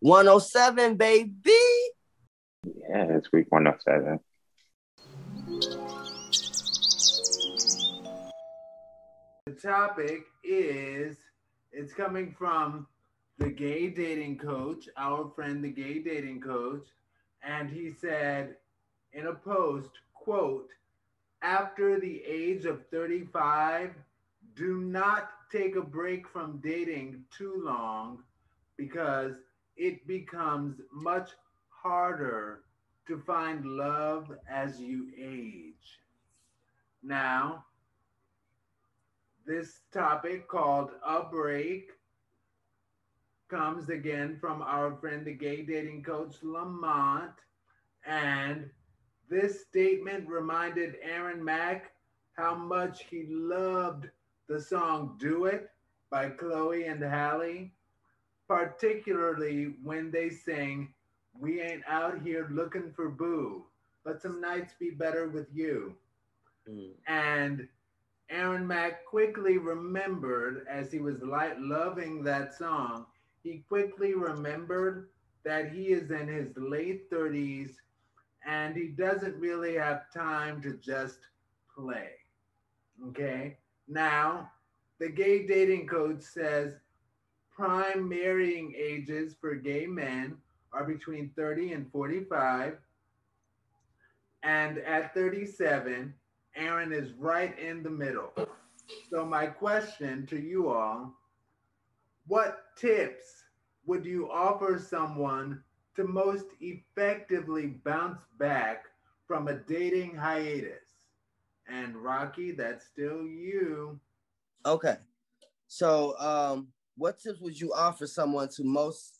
107, baby. Yeah, it's week 107. The topic is it's coming from the gay dating coach, our friend, the gay dating coach. And he said in a post, quote, after the age of 35, do not take a break from dating too long because it becomes much harder to find love as you age. Now, this topic called a break comes again from our friend, the gay dating coach Lamont. And this statement reminded Aaron Mack how much he loved the song Do It by Chloe and Halle, particularly when they sing, We ain't out here looking for boo, but some nights be better with you. Mm. And Aaron Mack quickly remembered, as he was light loving that song, he quickly remembered that he is in his late 30s and he doesn't really have time to just play. Okay. Now, the gay dating code says prime marrying ages for gay men are between 30 and 45. And at 37, Aaron is right in the middle. So, my question to you all what tips would you offer someone to most effectively bounce back from a dating hiatus? And Rocky, that's still you. Okay. So, um, what tips would you offer someone to most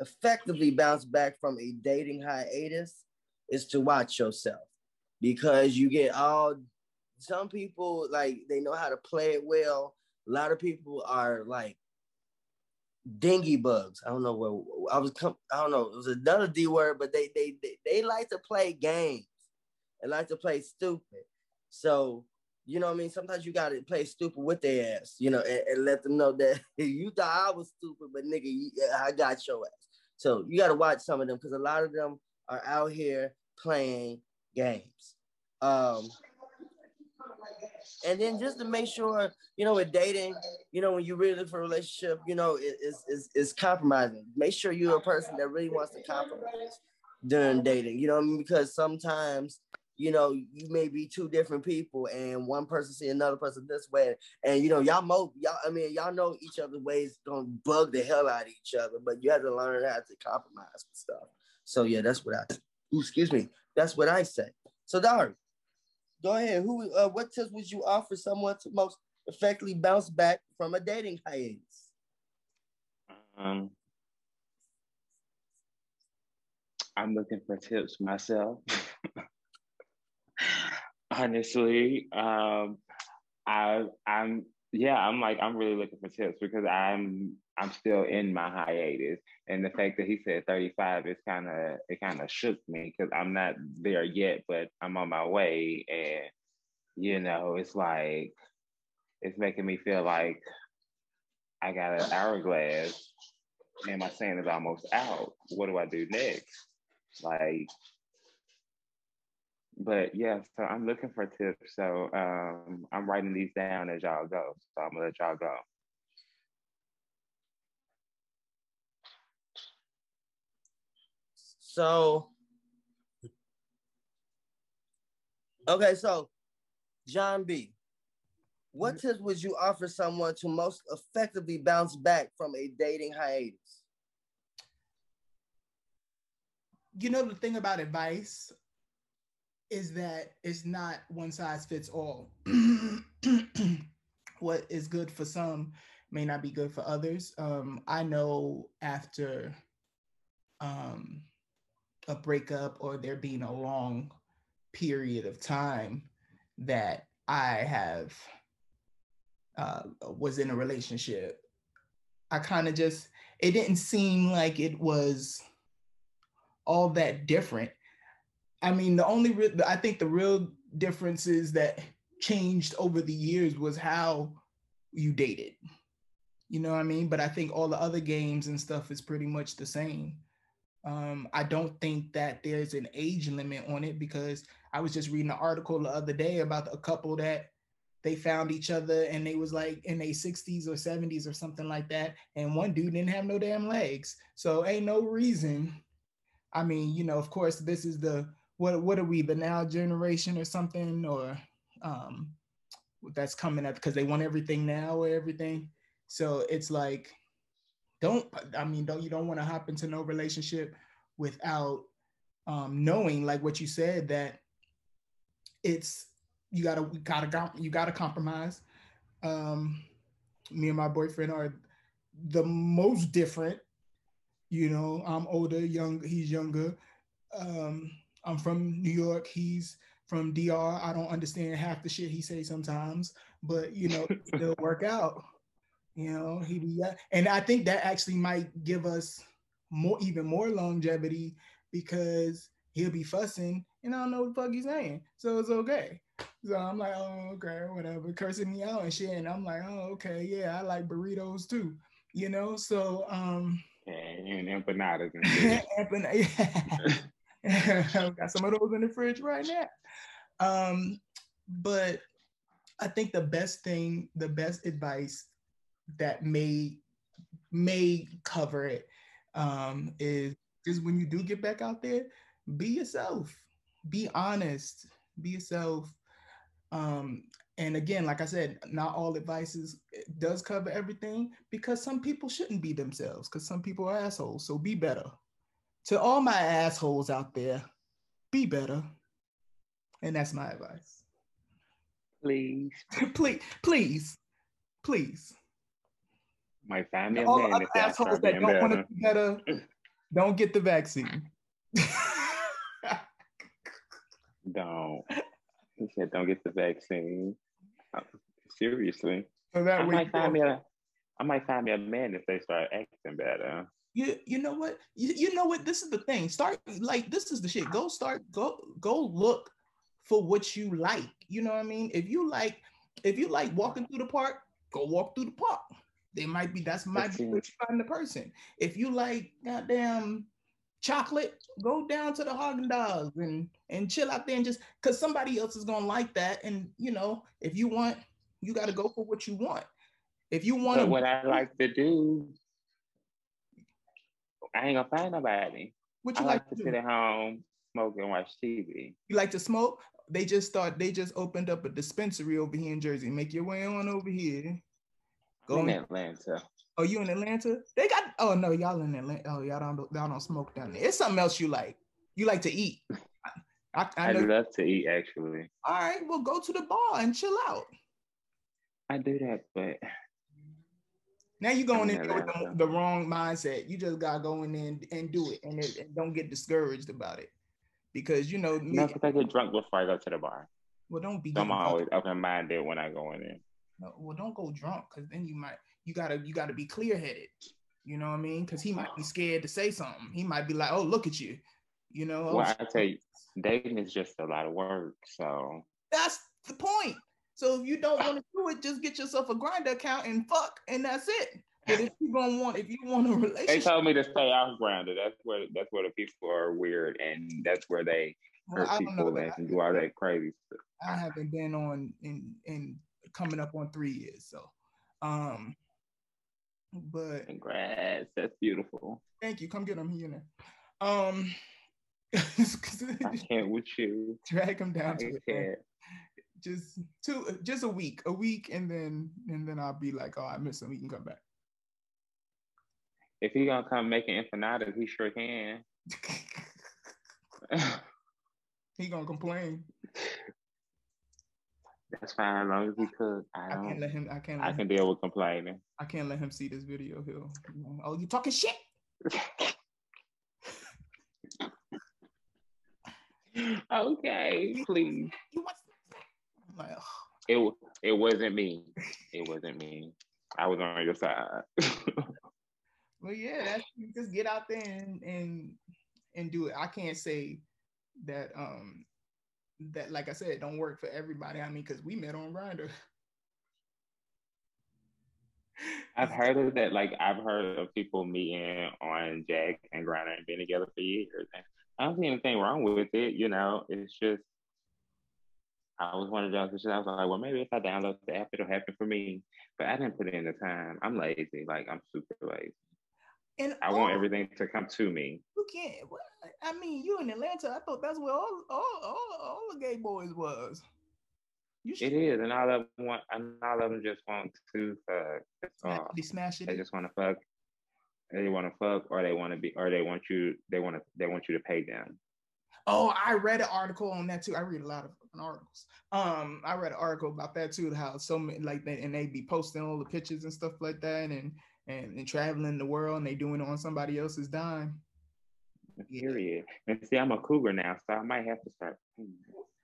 effectively bounce back from a dating hiatus? Is to watch yourself because you get all some people like they know how to play it well. A lot of people are like dingy bugs. I don't know where I was. Com- I don't know. It was another D word, but they they they, they like to play games. They like to play stupid. So you know what I mean? Sometimes you gotta play stupid with their ass, you know, and, and let them know that you thought I was stupid, but nigga, you, I got your ass. So you gotta watch some of them because a lot of them are out here playing games. Um, and then just to make sure, you know, with dating, you know, when you really look for a relationship, you know, it, it's, it's, it's compromising. Make sure you're a person that really wants to compromise during dating, you know I mean? Because sometimes, you know, you may be two different people and one person see another person this way. And, you know, y'all, mo- y'all, I mean, y'all know each other's ways gonna bug the hell out of each other, but you have to learn how to compromise and stuff. So, yeah, that's what I, ooh, excuse me, that's what I say. So, Dari, Go ahead. Who? Uh, what tips would you offer someone to most effectively bounce back from a dating hiatus? Um, I'm looking for tips myself. Honestly, um, I I'm yeah, I'm like I'm really looking for tips because I'm I'm still in my hiatus, and the fact that he said 35 is kind of it kind of shook me because I'm not there yet, but I'm on my way, and you know, it's like it's making me feel like I got an hourglass, and my sand is almost out. What do I do next? Like but yeah, so I'm looking for tips. So um, I'm writing these down as y'all go. So I'm gonna let y'all go. So, okay, so John B, what mm-hmm. tips would you offer someone to most effectively bounce back from a dating hiatus? You know, the thing about advice, is that it's not one size fits all. what is good for some may not be good for others. Um, I know after um, a breakup or there being a long period of time that I have uh, was in a relationship, I kind of just it didn't seem like it was all that different I mean, the only I think the real differences that changed over the years was how you dated. You know what I mean? But I think all the other games and stuff is pretty much the same. Um, I don't think that there's an age limit on it because I was just reading an article the other day about a couple that they found each other and they was like in their 60s or 70s or something like that. And one dude didn't have no damn legs. So ain't no reason. I mean, you know, of course, this is the what what are we, the now generation or something, or um that's coming up because they want everything now or everything. So it's like, don't I mean, don't you don't want to hop into no relationship without um knowing, like what you said, that it's you gotta we gotta you gotta compromise. Um, me and my boyfriend are the most different. You know, I'm older, young, he's younger. Um, I'm from New York, he's from DR. I don't understand half the shit he says sometimes, but you know, it'll work out. You know, he be and I think that actually might give us more even more longevity because he'll be fussing and I don't know what the fuck he's saying. So it's okay. So I'm like, oh, okay, whatever, cursing me out and shit. And I'm like, oh, okay, yeah, I like burritos too, you know? So, um, and empanadas and Empan- yeah. got some of those in the fridge right now. Um, but I think the best thing, the best advice that may may cover it um, is is when you do get back out there, be yourself, be honest, be yourself. Um, and again, like I said, not all advices does cover everything because some people shouldn't be themselves because some people are assholes. So be better. To all my assholes out there, be better. And that's my advice. Please. please, please, please. My family all man, the assholes that don't want to be better, don't get the vaccine. don't. He said, "Don't get the vaccine." Uh, seriously, so that I might find me a, I might find me a man if they start acting better. You, you know what? You, you know what? This is the thing. Start like this is the shit. Go start. Go go look for what you like. You know what I mean? If you like, if you like walking through the park, go walk through the park. They might be that's might be what you find the person. If you like goddamn chocolate, go down to the Haagen Dazs and and chill out there and just because somebody else is gonna like that. And you know, if you want, you got to go for what you want. If you want, what I like to do, I ain't gonna find nobody. What you I like, like to, to sit at home, smoke and watch TV. You like to smoke? They just start. They just opened up a dispensary over here in Jersey. Make your way on over here. Go in Atlanta. Oh, you in Atlanta? They got. Oh no, y'all in Atlanta. Oh, y'all don't. Y'all don't smoke down there. It's something else you like. You like to eat. I, I, I love to eat actually. All right, well, go to the bar and chill out. I do that, but now you're going in with the, the, wrong mindset. You just gotta go in there and, and do it, and, it, and, don't get discouraged about it, because you know. Me, no, because I get drunk before I go to the bar. Well, don't be. So I'm always open minded when I go in there. No, well, don't go drunk, because then you might you gotta you gotta be clear headed. You know what I mean? Because he might be scared to say something. He might be like, "Oh, look at you," you know. Well, oh, I tell you, dating is just a lot of work. So that's the point. So if you don't want to do it, just get yourself a Grindr account and fuck, and that's it. But if you gonna want, if you want a relationship, they told me to stay off Grindr. That's where that's where the people are weird, and that's where they hurt well, people and do all that crazy stuff. I haven't been on in in coming up on three years, so um, but congrats, that's beautiful. Thank you. Come get him here now. Um, I can't with you. Drag him down I to it. Just two, uh, just a week, a week, and then and then I'll be like, oh, I miss him. He can come back. If he gonna come making empanadas, he sure can. he gonna complain. That's fine as long as he cook. I, I can't let him. I can't. I can him, deal with complaining. I can't let him see this video. He'll. Oh, you talking shit? okay, please. Like. It it wasn't me. It wasn't me. I was on your side. well, yeah, that's just get out there and and and do it. I can't say that um that, like I said, don't work for everybody. I mean, because we met on Grindr. I've heard of that. Like I've heard of people meeting on Jack and Grindr and being together for years. I don't see anything wrong with it. You know, it's just I was one of those. I was like, well, maybe if I download the app, it'll happen for me. But I didn't put in the time. I'm lazy. Like I'm super lazy. And I want everything to come to me. You can't. I mean, you in Atlanta. I thought that's where all all all, all the gay boys was. you It is, and all of them want, and all of them just want to fuck. They smash it. They just want to fuck. They want to fuck, or they want to be, or they want you. They want to. They want you to pay them. Oh, I read an article on that too. I read a lot of articles. Um, I read an article about that too. How so many like that, and they be posting all the pictures and stuff like that, and and, and traveling the world, and they doing it on somebody else's dime. Period. And see, I'm a cougar now, so I might have to start.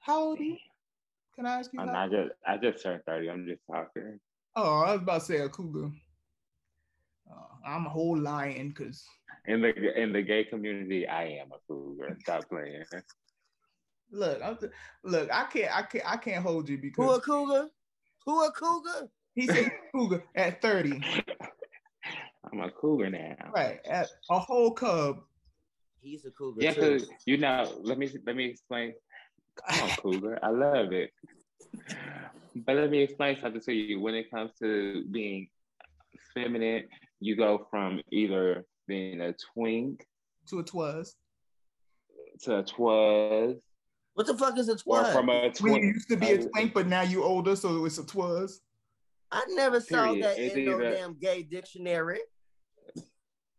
How old are you? Can I ask you? I'm not just. I just turned thirty. I'm just talking. Oh, I was about to say a cougar. Uh, I'm a whole lion because in the in the gay community, I am a cougar. Stop playing. Look, I'm th- look. I can't. I can't. I can't hold you because who a cougar? Who a cougar? He said cougar at thirty. I'm a cougar now. Right, at a whole cub. He's a cougar. Yeah, because you know. Let me let me explain. Come on, cougar. I love it. But let me explain something to you. When it comes to being feminine, you go from either being a twink to a twas to a twas. What the fuck is a twas? Or from a twink. You used to be a twink, but now you older, so it's a twas. I never saw Period. that it's in either, no damn gay dictionary.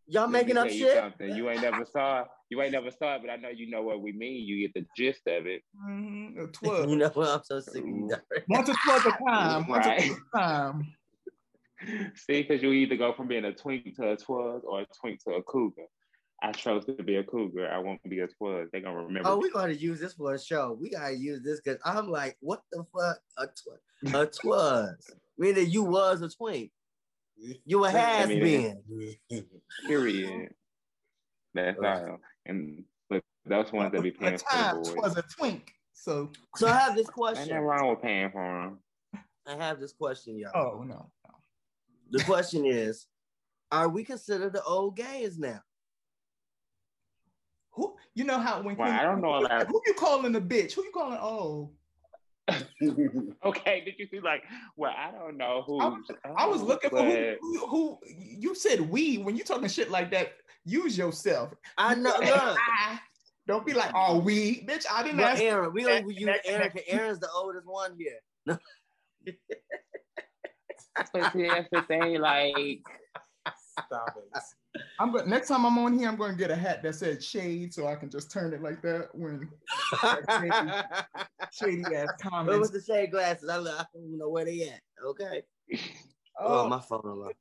Y'all making up shit? Something. You ain't never saw. You ain't never saw it, but I know you know what we mean. You get the gist of it. Mm-hmm. A twelve. you know what? I'm so sick of you. Once a twelve a time. Once right. a time. See, because you either go from being a twink to a twelve or a twink to a cougar. I chose to be a cougar. I won't be a twelve. They gonna remember. Oh, we're gonna use this for a show. We gotta use this because I'm like, what the fuck? A twelve? A twelve? Meaning you was a twink. You a has I mean, been. Period. That's all. And but those ones that be paying a for the boys. was a twink. So so I have this question. Ain't nothing wrong with paying for them. I have this question, y'all. Oh no. The question is, are we considered the old gays now? Who you know how when well, I don't know who, who you calling a bitch? Who you calling old? Oh. okay, did you see like well, I don't know who I, I was oh, looking but... for who, who, who, you said we when you talking shit like that, use yourself. I know look. don't be like, oh we bitch. I didn't well, ask Aaron. We don't use Aaron Aaron's the oldest one here. but see, that's the thing. Like, stop it. I'm going next time I'm on here, I'm going to get a hat that says shade, so I can just turn it like that when shady, shady ass comments. What was the shade glasses? I, I don't know where they at. Okay. Oh, oh my phone alarm.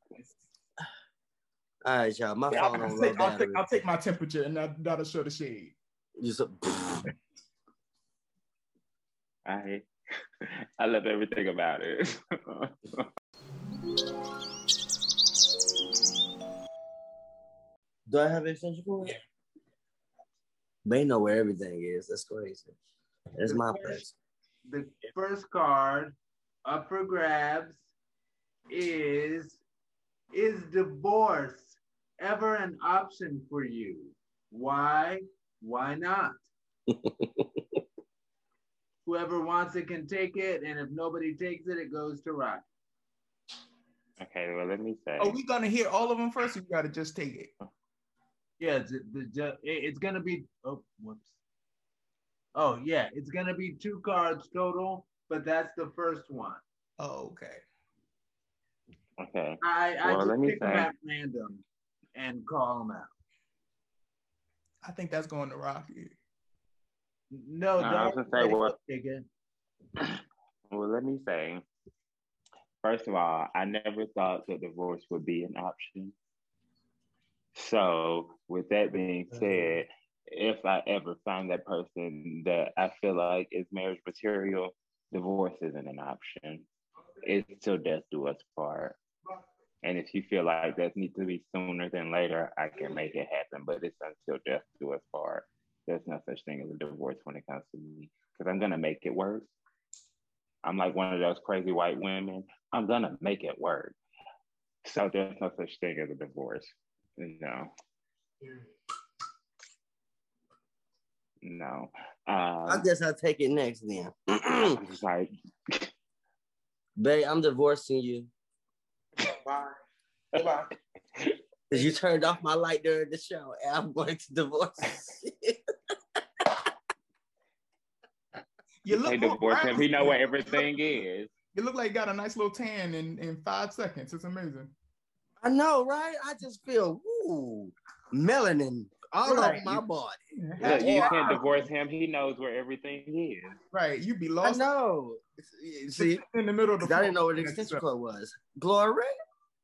All right, y'all. My yeah, phone I'll, take, I'll, take, I'll take my temperature and that, that'll show the shade. You so. I I love everything about it. Do I have extension cord? They know where everything is. That's crazy. That's my place. The first card up for grabs is Is divorce ever an option for you? Why? Why not? Whoever wants it can take it, and if nobody takes it, it goes to Rock. Okay, well, let me say. Are we gonna hear all of them first, or you gotta just take it? Yeah, it's, the, it's gonna be. Oh, whoops. Oh yeah, it's gonna be two cards total, but that's the first one. Oh, okay. Okay. I, I well, just pick them at random and call them out. I think that's going to Rocky. No, I was gonna say what. Well, let me say. First of all, I never thought that divorce would be an option. So, with that being said, if I ever find that person that I feel like is marriage material, divorce isn't an option. It's till death do us part. And if you feel like that needs to be sooner than later, I can make it happen. But it's until death do us part. There's no such thing as a divorce when it comes to me because I'm gonna make it work. I'm like one of those crazy white women. I'm gonna make it work So there's no such thing as a divorce. No. No. Um, I guess I'll take it next then. I'm just like, Babe, I'm divorcing you. Bye. Goodbye. Because you turned off my light during the show, and I'm going to divorce you. You look they divorce him. brown. He know where everything is. You look like you got a nice little tan in, in five seconds. It's amazing. I know, right? I just feel ooh, melanin all Right. over my body. Look, you can't divorce him. He knows where everything is. Right. You'd be lost. I lost know. See, in the middle of the I didn't know what the extension cord was. Glory?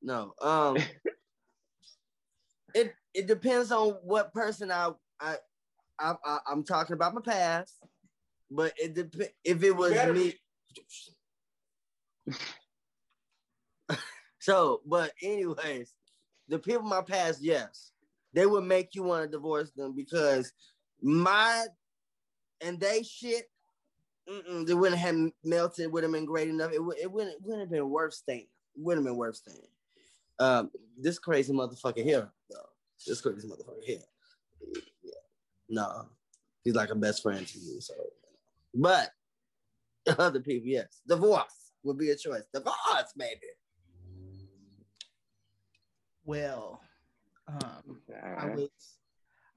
No. Um. it it depends on what person I I, I, I I'm talking about my past, but it depends if it was me. so, but anyways, the people in my past, yes, they would make you want to divorce them because my and they shit. They wouldn't have melted. Would have been great enough. It, it wouldn't wouldn't have been worth staying. Wouldn't have been worth staying. Um, this crazy motherfucker here, though. This crazy motherfucker here. Yeah. No, he's like a best friend to you. So, but other people, yes, divorce would be a choice. Divorce, baby. Well, um, I was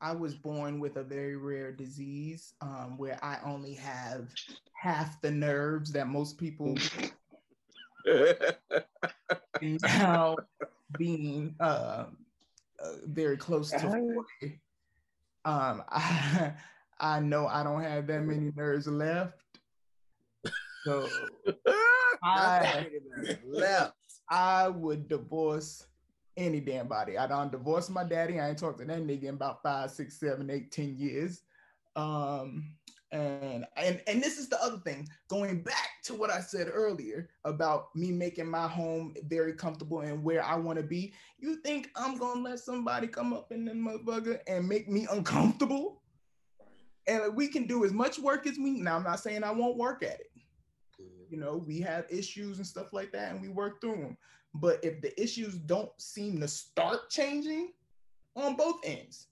I was born with a very rare disease um, where I only have half the nerves that most people now being uh, uh, very close to 40, um, I, I know I don't have that many nerves left. So I- left. I would divorce any damn body. I don't divorce my daddy. I ain't talked to that nigga in about five, six, seven, eight, ten years. Um, and and and this is the other thing. Going back to what I said earlier about me making my home very comfortable and where I want to be. You think I'm gonna let somebody come up in the motherfucker and make me uncomfortable? And we can do as much work as we. Now I'm not saying I won't work at it you know we have issues and stuff like that and we work through them but if the issues don't seem to start changing on both ends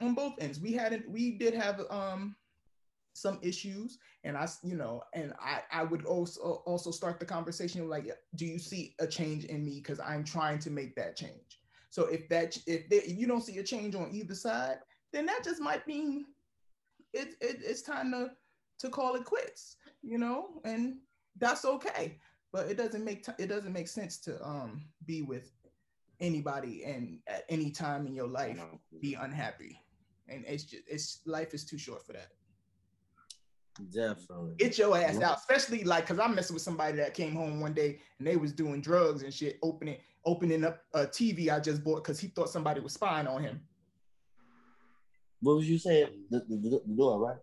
on both ends we had it we did have um some issues and I, you know and i i would also also start the conversation like do you see a change in me? Because i'm trying to make that change. So if that if, there, if you don't see a change on either side then that just might mean it, it it's time to to call it quits you know? And that's okay but it doesn't make t- it doesn't make sense to um be with anybody and at any time in your life be unhappy and it's just it's life is too short for that Definitely. get your ass out especially like because i'm messing with somebody that came home one day and they was doing drugs and shit opening opening up a tv i just bought because he thought somebody was spying on him What was you saying? The, the, the, the door, right?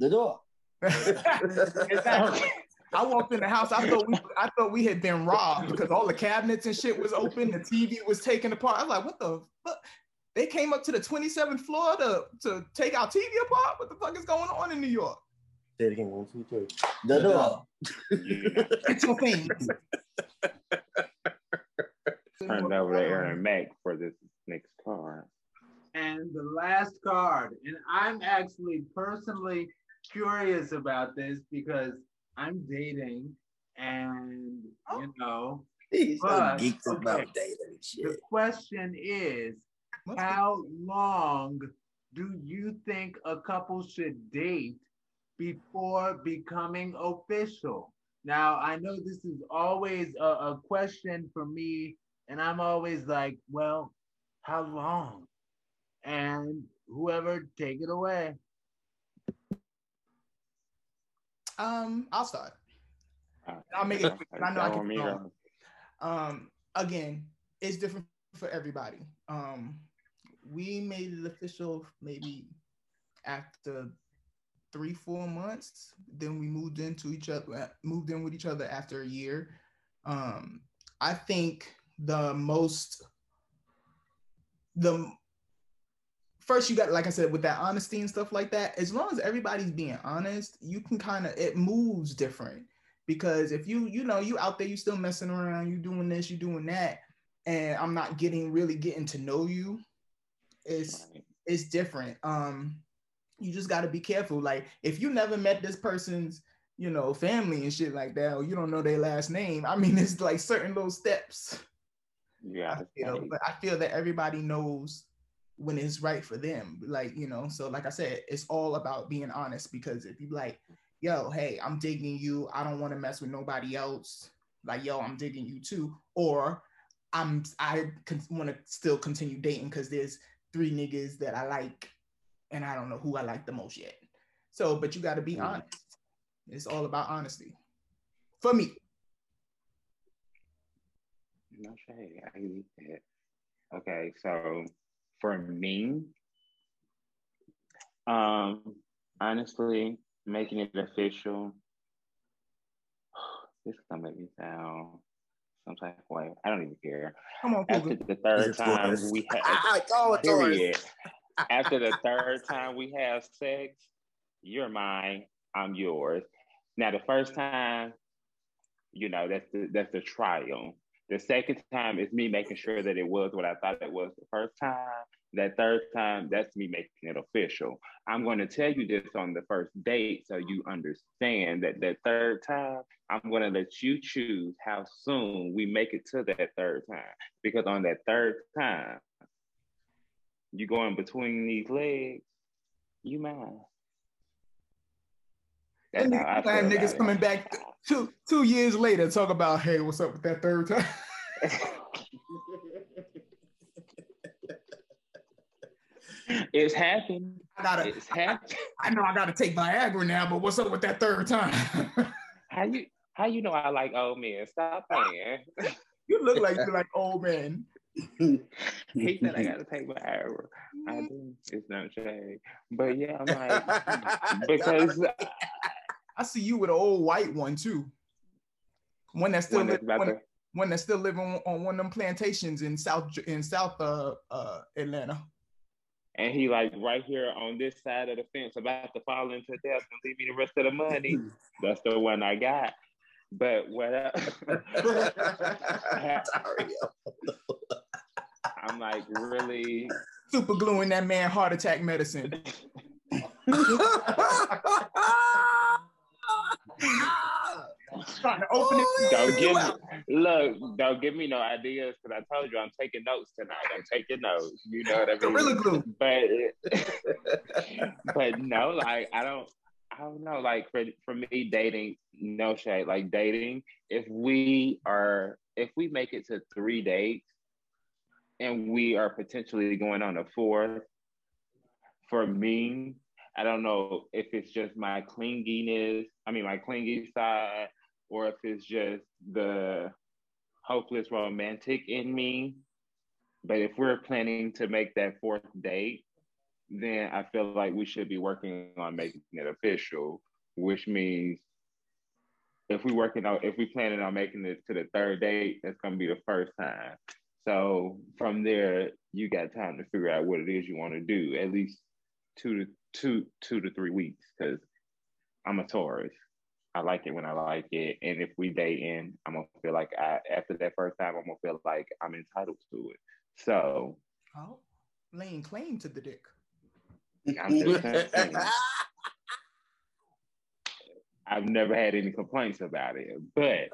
The door. Exactly. I walked in the house. I thought we, I thought we had been robbed because all the cabinets and shit was open. The TV was taken apart. I was like, "What the fuck?" They came up to the 27th floor to to take our TV apart. What the fuck is going on in New York? Say it again. One, two, three. The door. You know, Get your things. turned over to Aaron Mack for this next card. And the last card, and I'm actually personally curious about this because I'm dating, and oh. you know, He's so But, geeked okay. about dating and the question is, how long do you think a couple should date before becoming official? Now, I know this is always a, a question for me, and I'm always like, well, how long? And whoever, take it away. Um, I'll start. Uh, I'll make it I know I can keep um again it's different for everybody. Um we made it official maybe after three four months. Then we moved into each other moved in with each other after a year. Um i think the most the first you got like i said with that honesty and stuff like that as long as everybody's being honest you can kind of it moves different because if you you know you out there you still messing around you doing this you doing that and I'm not getting really getting to know you, it's Right. it's different. Um, you just got to be careful. Like if you never met this person's, you know, family and shit like that, or you don't know their last name. I mean, it's like certain little steps. Yeah. I feel, but I feel that everybody knows when it's right for them. Like, you know, so like I said, it's all about being honest because if you like, yo, hey, I'm digging you, I don't want to mess with nobody else. Like, yo, I'm digging you too. Or I'm I con- want to still continue dating because there's three niggas that I like and I don't know who I like the most yet. So, but you got to be Mhm. honest. It's all about honesty. For me. No shade. I get that. Okay, so for me, um, honestly, making it official, this is gonna make me sound some type of way. I don't even care. Come on, After Cougar. the third time Taurus. we had go period. After the third time we have sex, you're mine, I'm yours. Now the first time, you know, that's the that's the trial. The second time is me making sure that it was what I thought it was the first time. That third time, that's me making it official. I'm going to tell you this on the first date so you understand that that third time, I'm going to let you choose how soon we make it to that third time. Because on that third time, you going between these legs, you mine. And how I niggas, feel niggas about it. coming back two two years later talk about hey what's up with that third time it's happened. i gotta It's happened. i know i gotta take viagra now but what's up with that third time How you how you know I like old men? Stop playing. you look like you're like old man he said I gotta take hour. I do. It's not shade. But yeah, I'm like because uh, i see you with an old white one too. One that's still when li- it's one, one that's still living on, on one of them plantations in south in south uh, uh atlanta. And he like right here on this side of the fence about to fall into death and leave me the rest of the money. That's the one I got. But what I, I'm like really super gluing that man heart attack medicine trying to open it oh, don't give me look, don't give me no ideas because I told you I'm taking notes tonight. I'm taking notes. You know what I mean? gorilla glue But but no, like I don't I don't know. Like for for me, dating, no shade. Like dating, if we are if we make it to three dates and we are potentially going on a fourth, for me, I don't know if it's just my clinginess, I mean my clingy side, or if it's just the hopeless romantic in me. But if we're planning to make that fourth date, then I feel like we should be working on making it official, which means if we working on if we planning on making it to the third date, that's gonna be the first time. So from there, you got time to figure out what it is you want to do. At least two to two two to three weeks, because I'm a Taurus. I like it when I like it, and if we date in, I'm gonna feel like I after that first time, I'm gonna feel like I'm entitled to it. So oh laying claim to the dick I'm just saying, I've never had any complaints about it, but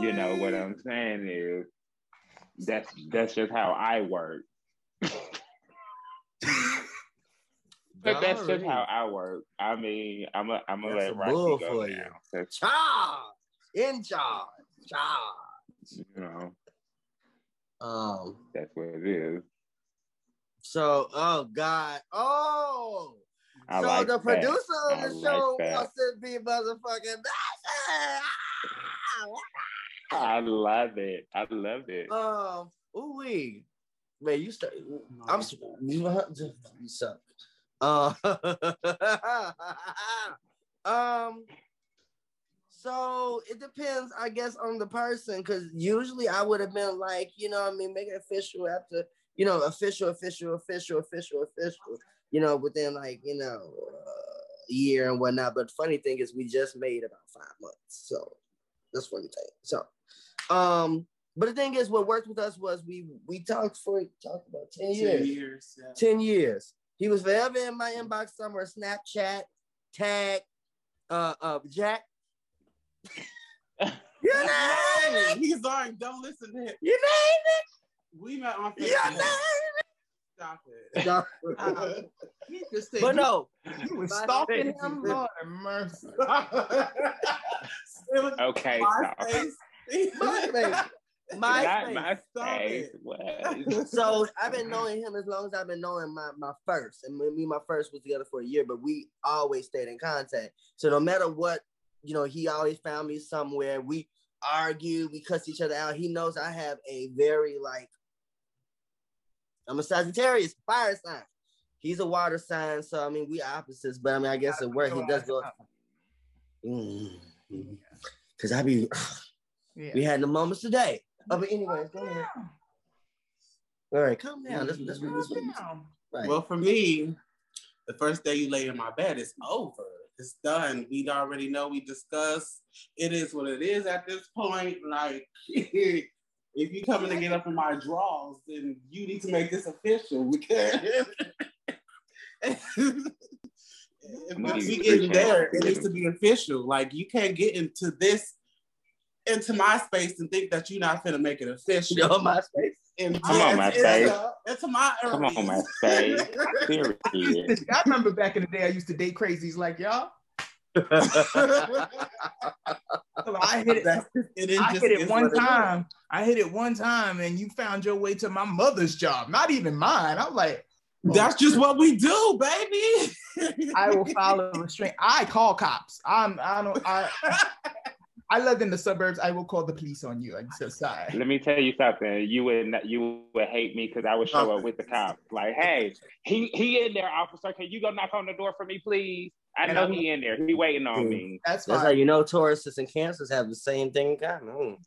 you know what I'm saying is that's that's just how I work. But that's just how I work. I mean, I'm a, I'm gonna let a bull Rocky go for you. now. 'cause, Charge in charge. Charge. You know, Um. that's what it is. So, oh God, oh. I so like the that. producer of the like show that. wants to be motherfucking. I love it. I love it. Um. Ooh wee. Man, you start. I'm. s- You suck. Uh. um. So it depends, I guess, on the person. Because usually I would have been like, you know, what I mean, make it official after, you know, official, official, official, official, official. You know, within like, you know, uh, a year and whatnot. But funny thing is, we just made about five months. So that's funny thing. So, um, but the thing is, what worked with us was we we talked for talked about ten years. Ten years. Yeah. Ten years. He was forever in my inbox somewhere. Snapchat, tag, uh, uh, Jack. you name it. He's alright. Don't listen to him. You name it? We met on it. You Facebook. name Stop it. it. He just said but no, You was My stalking him, Lord mercy. It was Okay, stop. MySpace. MySpace. Not MySpace. my Stop face. it. What? So I've been knowing him as long as I've been knowing my, my first. And me and my first was together for a year, but we always stayed in contact. So no matter what, you know, he always found me somewhere. We argue, we cuss each other out. He knows I have a very like I'm a Sagittarius, fire sign. He's a water sign, so I mean we opposites, but I mean I guess it works. he does go. Mm. Cause I be Yeah. we had the moments today. Oh, but anyways, go ahead. All right, calm down. Let's let's read this one. Right. Well, for me, the first day you lay in my bed, it's over. It's done. We already know. We discussed. It is what it is at this point. Like, if you coming to get up in my drawers, then you need to make this official because if once we get there, it needs to be official. Like, you can't get into this into my space and think that you're not gonna make it official. Yo, my space. And Come on, my it's, space. Uh, it's, it's my Come on, my space. Period. I remember back in the day, I used to date crazies like y'all. So I hit it. That's- it is I just- hit it one what it is. time. I hit it one time, and you found your way to my mother's job, not even mine. I'm like, That's just what we do, baby. I will follow a restraint. I call cops. I'm. I don't. I. I live in the suburbs. I will call the police on you. I'm so sorry. Let me tell you something. You would not, you would hate me because I would show up with the cops. Like, hey, he he in there, officer. Can you go knock on the door for me, please? I And know I'm- he in there. He waiting on me. That's That's how you know Tauruses and Cancers have the same thing in common.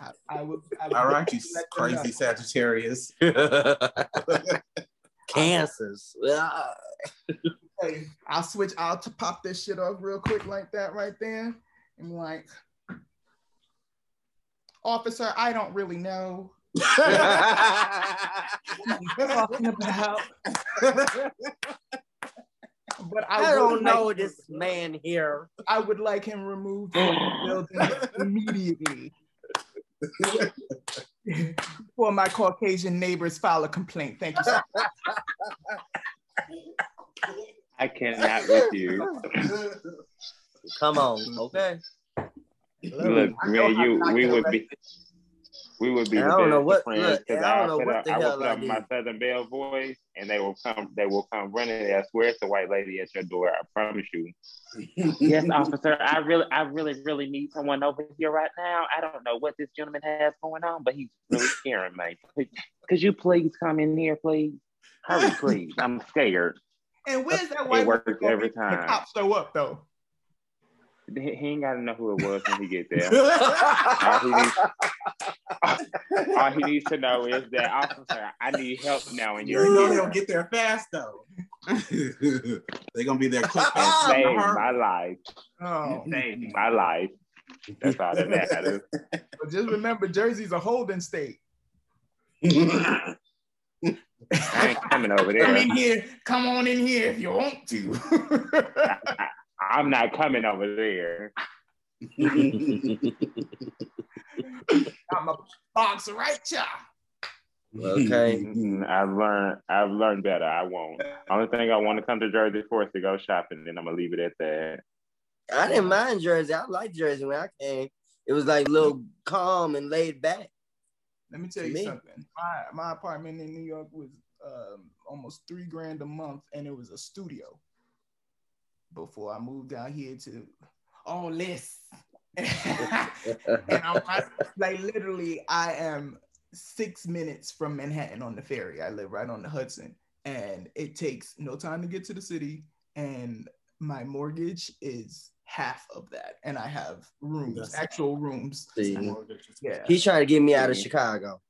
I, I would. I would All right, you let them crazy Sagittarius. Mm. Cancers. Hey, I'll switch. I'll to pop this shit off real quick like that right there. And like, officer, I don't really know what you're talking about. But I, I don't know like- this man here. I would like him removed from the building immediately. Before my Caucasian neighbors file a complaint. Thank you. Sir. I cannot with you. Come on, okay. Look, I me know and how you, we would be, we would be I don't know what- friends look, because I I, don't know put what up, the I will hell put I up my. Southern Belle voice, and they will come, they will come running. I swear it's a white lady at your door. I promise you. yes, officer. I really, I really, really need someone over here right now. I don't know what this gentleman has going on, but he's really scaring me. Could you please come in here, please? Hurry, please. I'm scared. And where's that white It works every be when The time. cops show up though. He he ain't got to know who it was when he get there. All he needs, all he needs to know is that officer, I need help now, and You you're know here. they'll get there fast though. They're gonna be there quick. You as saved a my life. Oh, You saved my life. That's all that matters. but just remember, Jersey's a holding state. I ain't coming over there. Come there. in here. Come on in here if you want to. I, I'm not coming over there. I'm a boxer, right, y'all? Okay. I've learned. I've learned better. I won't. Only thing I want to come to Jersey for is to go shopping, and I'm gonna leave it at that. I didn't mind Jersey. I liked Jersey when I came. It was like a little calm and laid back. Let me tell you Me. something. My my apartment in New York was um, almost three grand a month, and it was a studio. Before I moved out here to all this, and I'm like, like literally, I am six minutes from Manhattan on the ferry. I live right on the Hudson, and it takes no time to get to the city. And my mortgage is half of that, and I have rooms, That's- actual rooms. See, Yeah. he's trying to get me out of Chicago.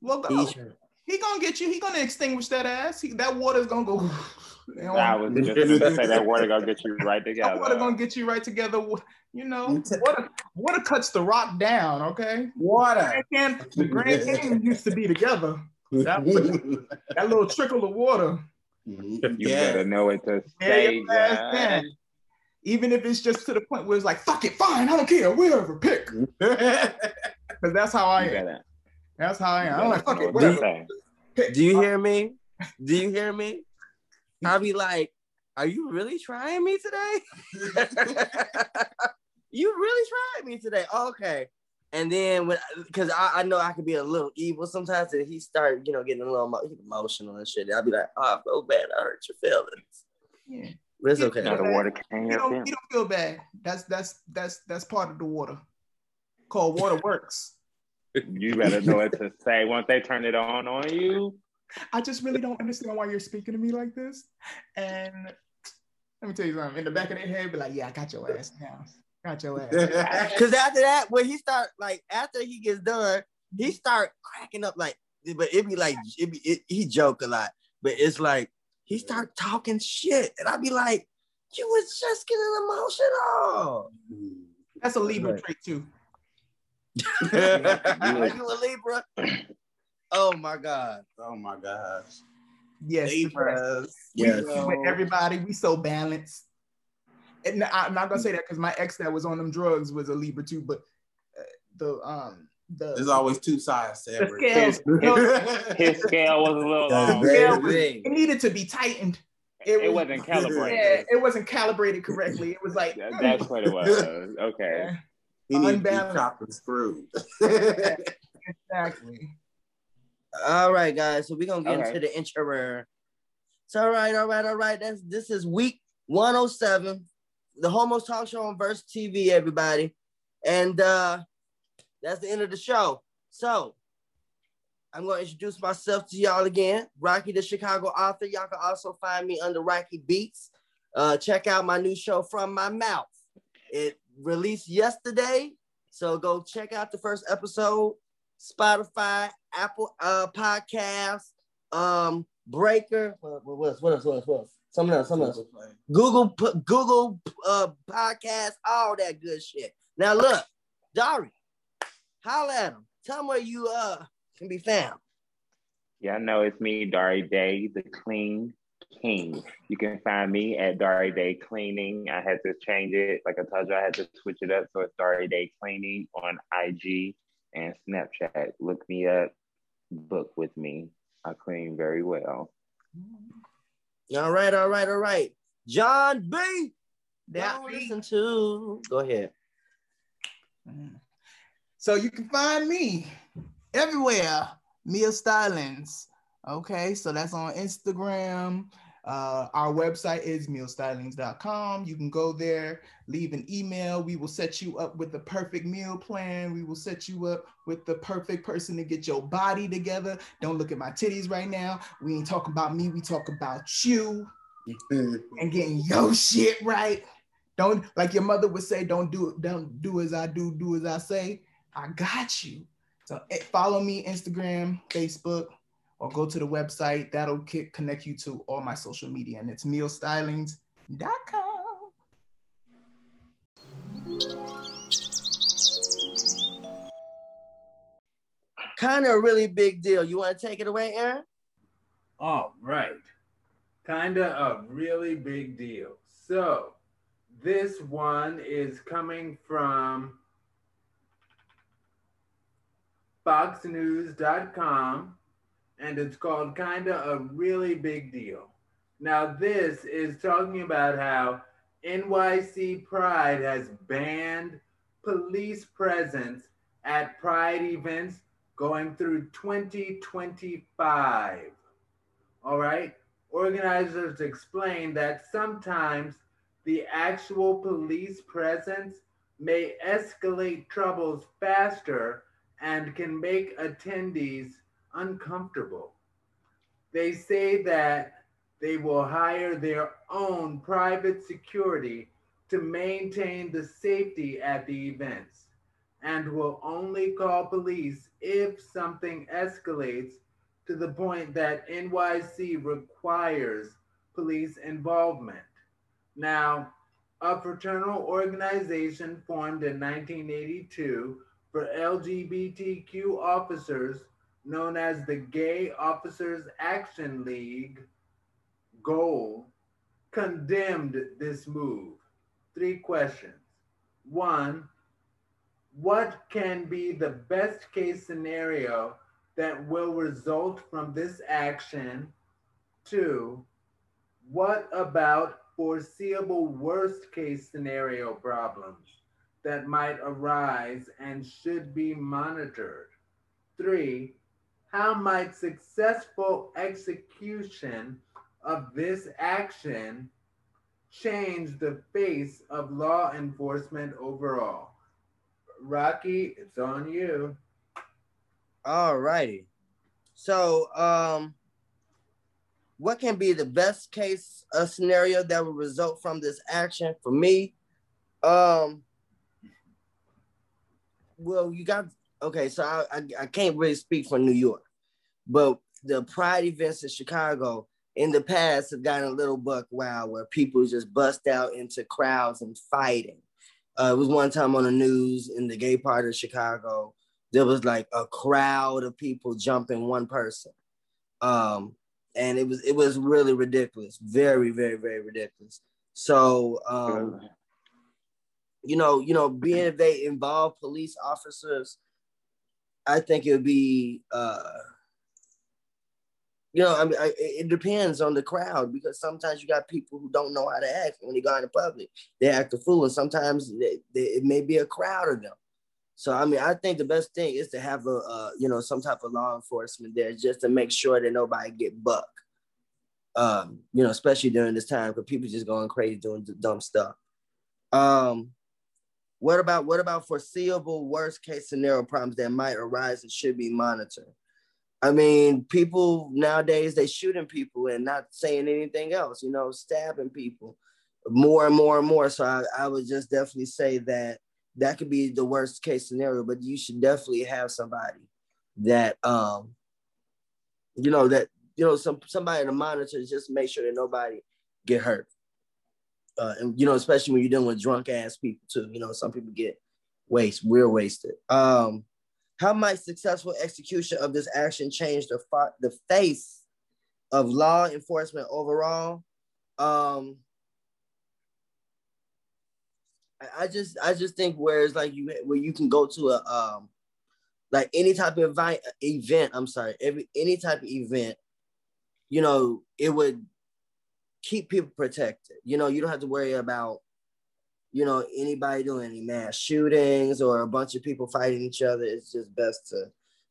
Well, go. He's He gonna get you. He gonna extinguish that ass. He, that water's gonna go. I was just gonna say that water gonna get you right That together. water gonna get you right together. You know, water, water cuts the rock down. Okay. Water. Grand Can- the Grand Canyon used to be together. That, that little trickle of water. You yeah. better know it to stay. your ass guys. can. Even if it's just to the point where it's like, fuck it, fine, I don't care, whatever, pick. Because that's how I You am. better- That's how I am. I'm like, better fuck it, what whatever. say. Pick. Do you hear me? Do you hear me? I'll be like, are you really trying me today? you really tried me today? Okay. And then when, because I, I know I could be a little evil sometimes, and he start, you know, getting a little emotional and shit. I'll be like, oh, I feel bad. I hurt your feelings. Yeah. But it's okay. Now the water can You don't, you don't feel bad. That's that's that's that's part of the water. Called water works. You better know what to say once they turn it on on you. I just really don't understand why you're speaking to me like this. And let me tell you something. In the back of their head, be like, yeah, I got your ass now. Got your ass. Because after that, when he start, like, after he gets done, he start cracking up, like, but it be like, it be, it, he joke a lot, but it's like, he start talking shit. And I be like, you was just getting emotional. That's a Libra trait too. Are you a Libra? Oh my God. oh my gosh. Yes. Libras. We- Yes. with everybody, we so balanced. And I'm not gonna say that because my ex that was on them drugs was a Libra too, but uh, the um the There's always two sides to the every. scales His scale was a little That's off. very Yeah, it was- it needed to be tightened. It, was- wasn't calibrated. Yeah, it wasn't calibrated correctly. It was like That- That's what it was. Okay. He needs to be Unbalanced. chopped screwed. exactly. All right, guys. So we're gonna get Okay. into the intro. So all right, all right, all right. That's this is week 107, the Homos Talk Show on Verse TV, everybody. And uh that's the end of the show. So I'm gonna introduce myself to y'all again. Rocky the Chicago author. Y'all can also find me under Rocky Beats. Uh check out my new show from my mouth. It released yesterday. So go check out the first episode. Spotify, Apple uh Podcasts, um, Breaker, what, what else? What else? What else? What else? Something else, something else. Google, Google uh Podcasts, all that good shit. Now look, Dari, holla at him. Tell him where you uh can be found. Yeah, I know it's me, Dari Day, the Clean King. You can find me at Dari Day Cleaning. I had to change it. Like I told you, I had to switch it up. So it's Dari Day Cleaning on IG and Snapchat. Look me up, book with me. I clean very well. All right, all right, all right. John B. That Don't listen to. Go ahead. So you can find me everywhere, Meal Stylings. Okay, so that's on Instagram. Uh, our website is mealstylings.com. You can go there, leave an email. We will set you up with the perfect meal plan. We will set you up with the perfect person to get your body together. Don't look at my titties right now. We ain't talking about me, we talk about you and getting your shit right. Don't like your mother would say, don't do it, don't do as I do, do as I say. I got you. So eh, follow me Instagram, Facebook, or go to the website. That'll ki- connect you to all my social media, and it's mealstylings.com. Kind of a really big deal. You want to take it away, Aaron? All right. Kinda a really big deal. So, this one is coming from foxnews.com and it's called Kinda a Really Big Deal. Now, this is talking about how NYC Pride has banned police presence at Pride events going through 2025. All right. Organizers explain that sometimes the actual police presence may escalate troubles faster and can make attendees uncomfortable. They say that they will hire their own private security to maintain the safety at the events and will only call police if something escalates to the point that NYC requires police involvement. Now, a fraternal organization formed in 1982 for LGBTQ officers, known as the Gay Officers Action League, GOAL, condemned this move. Three questions. One, what can be the best case scenario that will result from this action? Two, what about foreseeable worst case scenario problems that might arise and should be monitored? Three, how might successful execution of this action change the face of law enforcement overall? Rocky, it's on you. All righty. So, um, what can be the best case uh, scenario that will result from this action for me? Um, well, you got okay. So I, I, I can't really speak for New York, but the Pride events in Chicago in the past have gotten a little buck wild where people just bust out into crowds and fighting. Uh, it was one time on the news in the gay part of Chicago. There was like a crowd of people jumping one person. Um, and it was it was really ridiculous, very, very, very ridiculous. So um, you know, you know, being they involve police officers, I think it would be uh you know, I mean, I, it depends on the crowd because sometimes you got people who don't know how to act when they go into public. They act a fool, and sometimes they, they, it may be a crowd of them. So, I mean, I think the best thing is to have a, uh, you know, some type of law enforcement there just to make sure that nobody get buck. Um, you know, especially during this time because people just going crazy doing dumb stuff. Um, what about what about foreseeable worst case scenario problems that might arise and should be monitored? I mean, people nowadays they shooting people and not saying anything else, you know, stabbing people more and more and more. So I, I would just definitely say that that could be the worst case scenario, but you should definitely have somebody that um you know that you know some somebody to monitor just make sure that nobody get hurt. Uh, and you know, especially when you're dealing with drunk ass people too. You know, some people get waste, real wasted. Um, how might successful execution of this action change the, fa- the face of law enforcement overall? Um, I, I just I just think where it's like you where you can go to a um like any type of event event I'm sorry every any type of event you know it would keep people protected you know you don't have to worry about you know, anybody doing any mass shootings or a bunch of people fighting each other, it's just best to,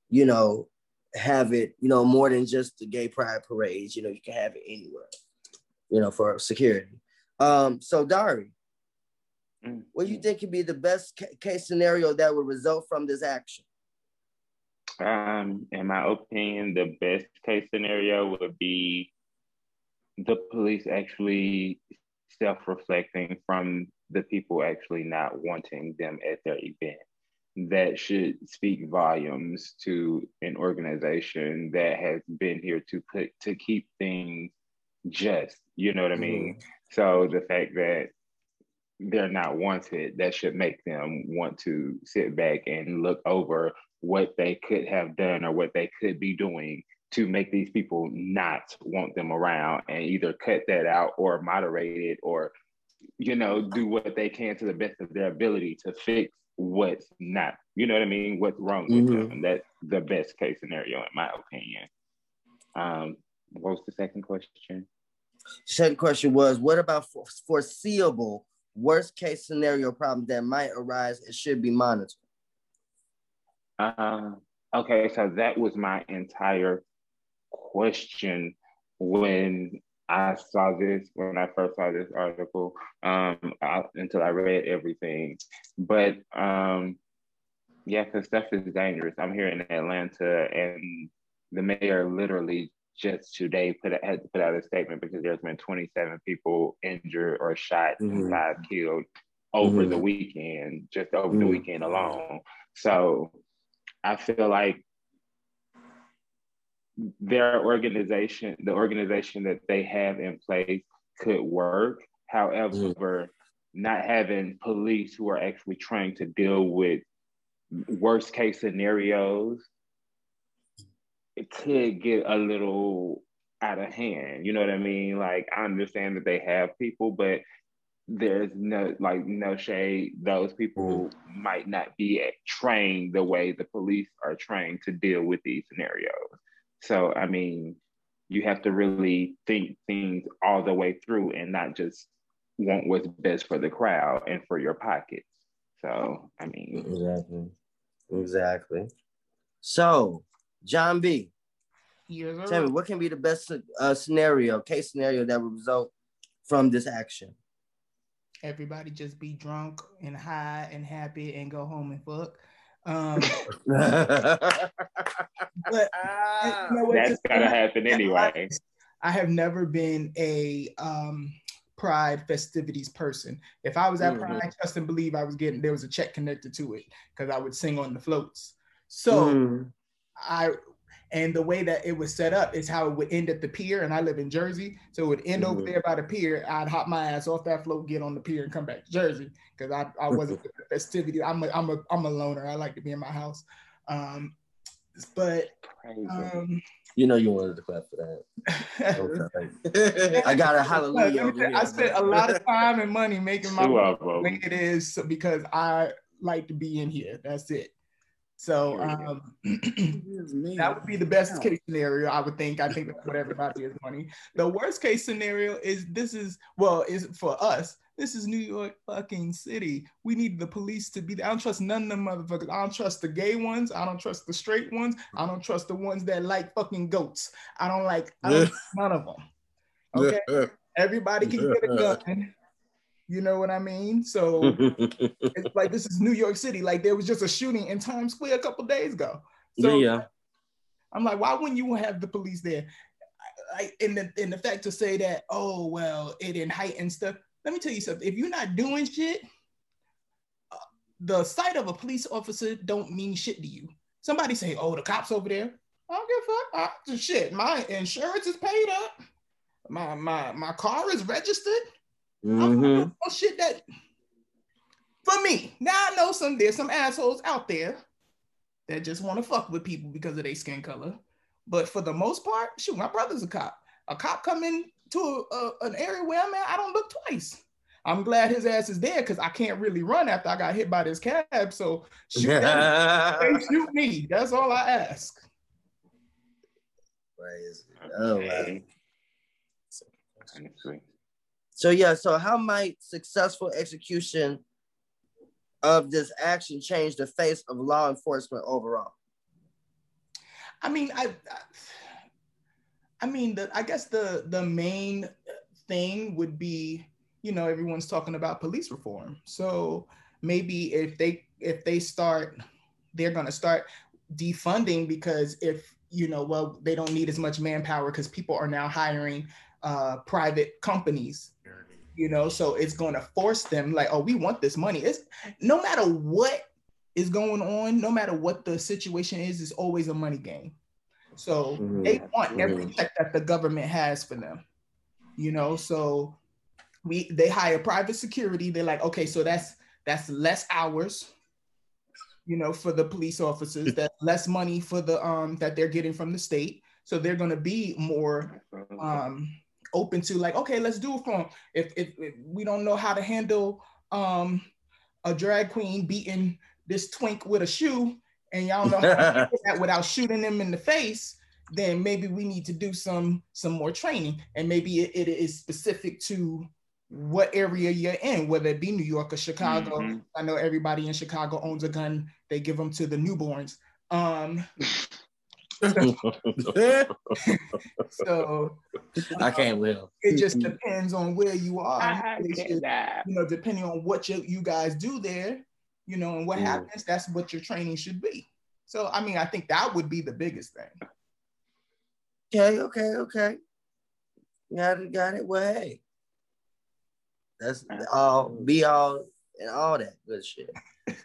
you know, have it, you know, more than just the gay pride parades. You know, you can have it anywhere, you know, for security. Um, so Dari, mm-hmm. what do you think could be the best ca- case scenario that would result from this action? Um, in my opinion, the best case scenario would be the police actually self-reflecting from the people actually not wanting them at their event. That should speak volumes to an organization that has been here to put to keep things just. You know what I mean? Mm-hmm. So the fact that they're not wanted, that should make them want to sit back and look over what they could have done or what they could be doing to make these people not want them around and either cut that out or moderate it or you know, do what they can to the best of their ability to fix what's not, you know what I mean, what's wrong with mm-hmm. them. That's the best case scenario, in my opinion. Um, what was the second question? Second question was, what about foreseeable worst case scenario problems that might arise and should be monitored? Uh, okay, so that was my entire question when I saw this when I first saw this article um, I, until I read everything. But um, yeah, because stuff is dangerous. I'm here in Atlanta, and the mayor literally just today put a, had to put out a statement because there's been 27 people injured or shot mm-hmm. and five killed over mm-hmm. the weekend, just over mm-hmm. the weekend alone. So I feel like their organization, the organization that they have in place could work. However, mm. not having police who are actually trying to deal with worst case scenarios, it could get a little out of hand. You know what I mean? Like I understand that they have people, but there's no like no shade. Those people mm. might not be trained the way the police are trained to deal with these scenarios. So I mean, you have to really think things all the way through and not just want what's best for the crowd and for your pockets. So I mean, exactly, exactly. So, John B. Yes, Tell me, what can be the best uh, scenario, case scenario that would result from this action? Everybody just be drunk and high and happy and go home and fuck. Um, but you know that's gotta happen anyway. I have never been a um, Pride festivities person. If I was at mm-hmm. Pride, trust and believe I was getting there was a check connected to it because I would sing on the floats. So mm. I and the way that it was set up is how it would end at the pier. And I live in Jersey. So it would end mm-hmm. over there by the pier. I'd hop my ass off that float, get on the pier, and come back to Jersey. Because I, I wasn't a festivity. I'm a, I'm a I'm a loner. I like to be in my house. Um, but um, you know you wanted to clap for that. I got a hallelujah. I spent a lot of time and money making my way it is because I like to be in here. That's it. So um, that would be the best case scenario, I would think. I think that's what everybody is money. The worst case scenario is this is well, is for us. This is New York fucking city. We need the police to be there. I don't trust none of them motherfuckers. I don't trust the gay ones. I don't trust the straight ones. I don't trust the ones that like fucking goats. I don't like I don't none of them. Okay. Everybody can get a gun. You know what I mean? So it's like this is New York City. Like there was just a shooting in Times Square a couple days ago. So yeah. I'm like, why wouldn't you have the police there? I, in the in the fact to say that, oh well, it didn't heighten stuff. Let me tell you something. If you're not doing shit, uh, the sight of a police officer don't mean shit to you. Somebody say, oh, the cops over there. I don't give a fuck. I, shit, my insurance is paid up. My my my car is registered. Mm-hmm. Oh shit that for me. Now I know some there's some assholes out there that just want to fuck with people because of their skin color. But for the most part, shoot, my brother's a cop. A cop come into a, a, an area where I'm at, I don't look twice. I'm glad his ass is there because I can't really run after I got hit by this cab. So shoot, shoot me. That's all I ask. Crazy. Oh man. So yeah, so how might successful execution of this action change the face of law enforcement overall? I mean, I, I mean, the, I guess the the main thing would be, you know, everyone's talking about police reform. So maybe if they if they start, they're gonna start defunding because if you know, well, they don't need as much manpower because people are now hiring uh, private companies you know so it's going to force them like oh we want this money. It's no matter what is going on no matter what the situation is it's always a money game. So mm-hmm. they want every mm-hmm. check that the government has for them you know so we they hire private security. They're like okay so that's that's less hours you know for the police officers. That less money for the um that they're getting from the state. So they're going to be more um open to like, okay, let's do it for them. If, if, if we don't know how to handle um, a drag queen beating this twink with a shoe, and y'all know how to do that without shooting them in the face, then maybe we need to do some some more training, and maybe it, it is specific to what area you're in, whether it be New York or Chicago. Mm-hmm. I know everybody in Chicago owns a gun. They give them to the newborns. Um, so I can't live. It just depends on where you are. you know, depending on what you, you guys do there, you know, and what mm. happens, that's what your training should be. So I mean, I think that would be the biggest thing. Okay, okay, okay. Got it, got it. Well, hey. That's all be all and all that good shit.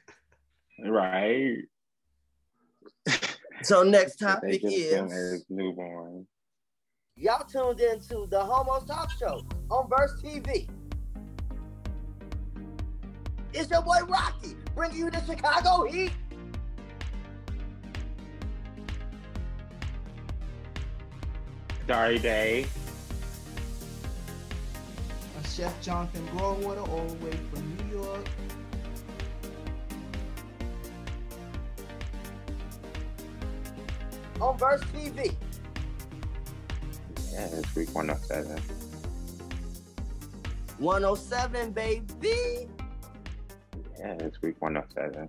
Right. So next They topic is newborn. y'all tuned into the Homo Talk Show on Verse TV. It's your boy Rocky bringing you the Chicago Heat. Dari, Day. Chef Jonathan Gorewater, all the way from New York. On Verse TV. Yeah, it's week 107. 107, baby. Yeah, it's week 107.